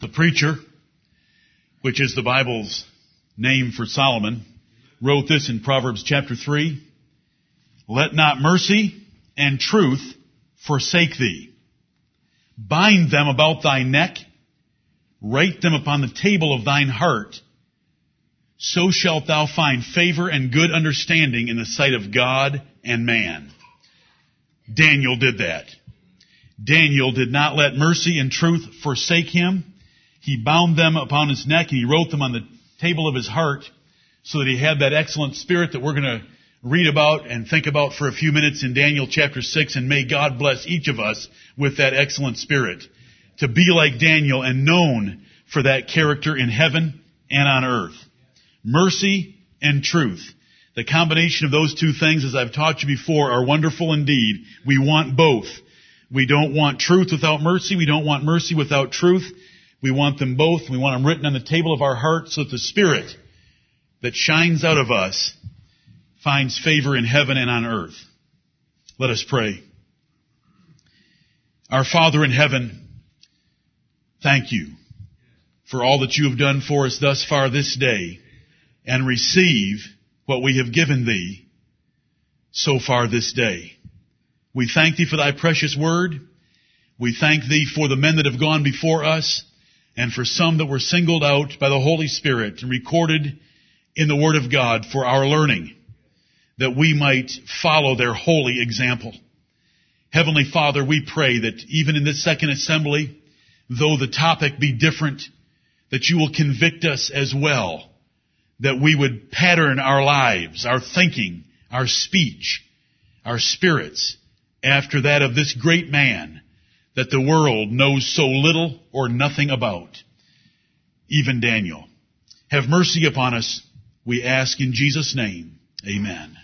The preacher, which is the Bible's name for Solomon, wrote this in Proverbs chapter 3. Let not mercy and truth forsake thee. Bind them about thy neck. Write them upon the table of thine heart. So shalt thou find favor and good understanding in the sight of God and man. Daniel did that. Daniel did not let mercy and truth forsake him. He bound them upon his neck and he wrote them on the table of his heart so that he had that excellent spirit that we're going to read about and think about for a few minutes in Daniel chapter 6 and may God bless each of us with that excellent spirit to be like Daniel and known for that character in heaven and on earth. Mercy and truth. The combination of those two things, as I've taught you before, are wonderful indeed. We want both. We don't want truth without mercy. We don't want mercy without truth. We want them both. We want them written on the table of our hearts so that the Spirit that shines out of us finds favor in heaven and on earth. Let us pray. Our Father in heaven, thank you for all that you have done for us thus far this day and receive what we have given thee so far this day. We thank thee for thy precious word. We thank thee for the men that have gone before us and for some that were singled out by the Holy Spirit and recorded in the Word of God for our learning that we might follow their holy example. Heavenly Father, we pray that even in this second assembly, though the topic be different, that you will convict us as well, that we would pattern our lives, our thinking, our speech, our spirits after that of this great man that the world knows so little or nothing about, even Daniel. Have mercy upon us, we ask in Jesus' name. Amen.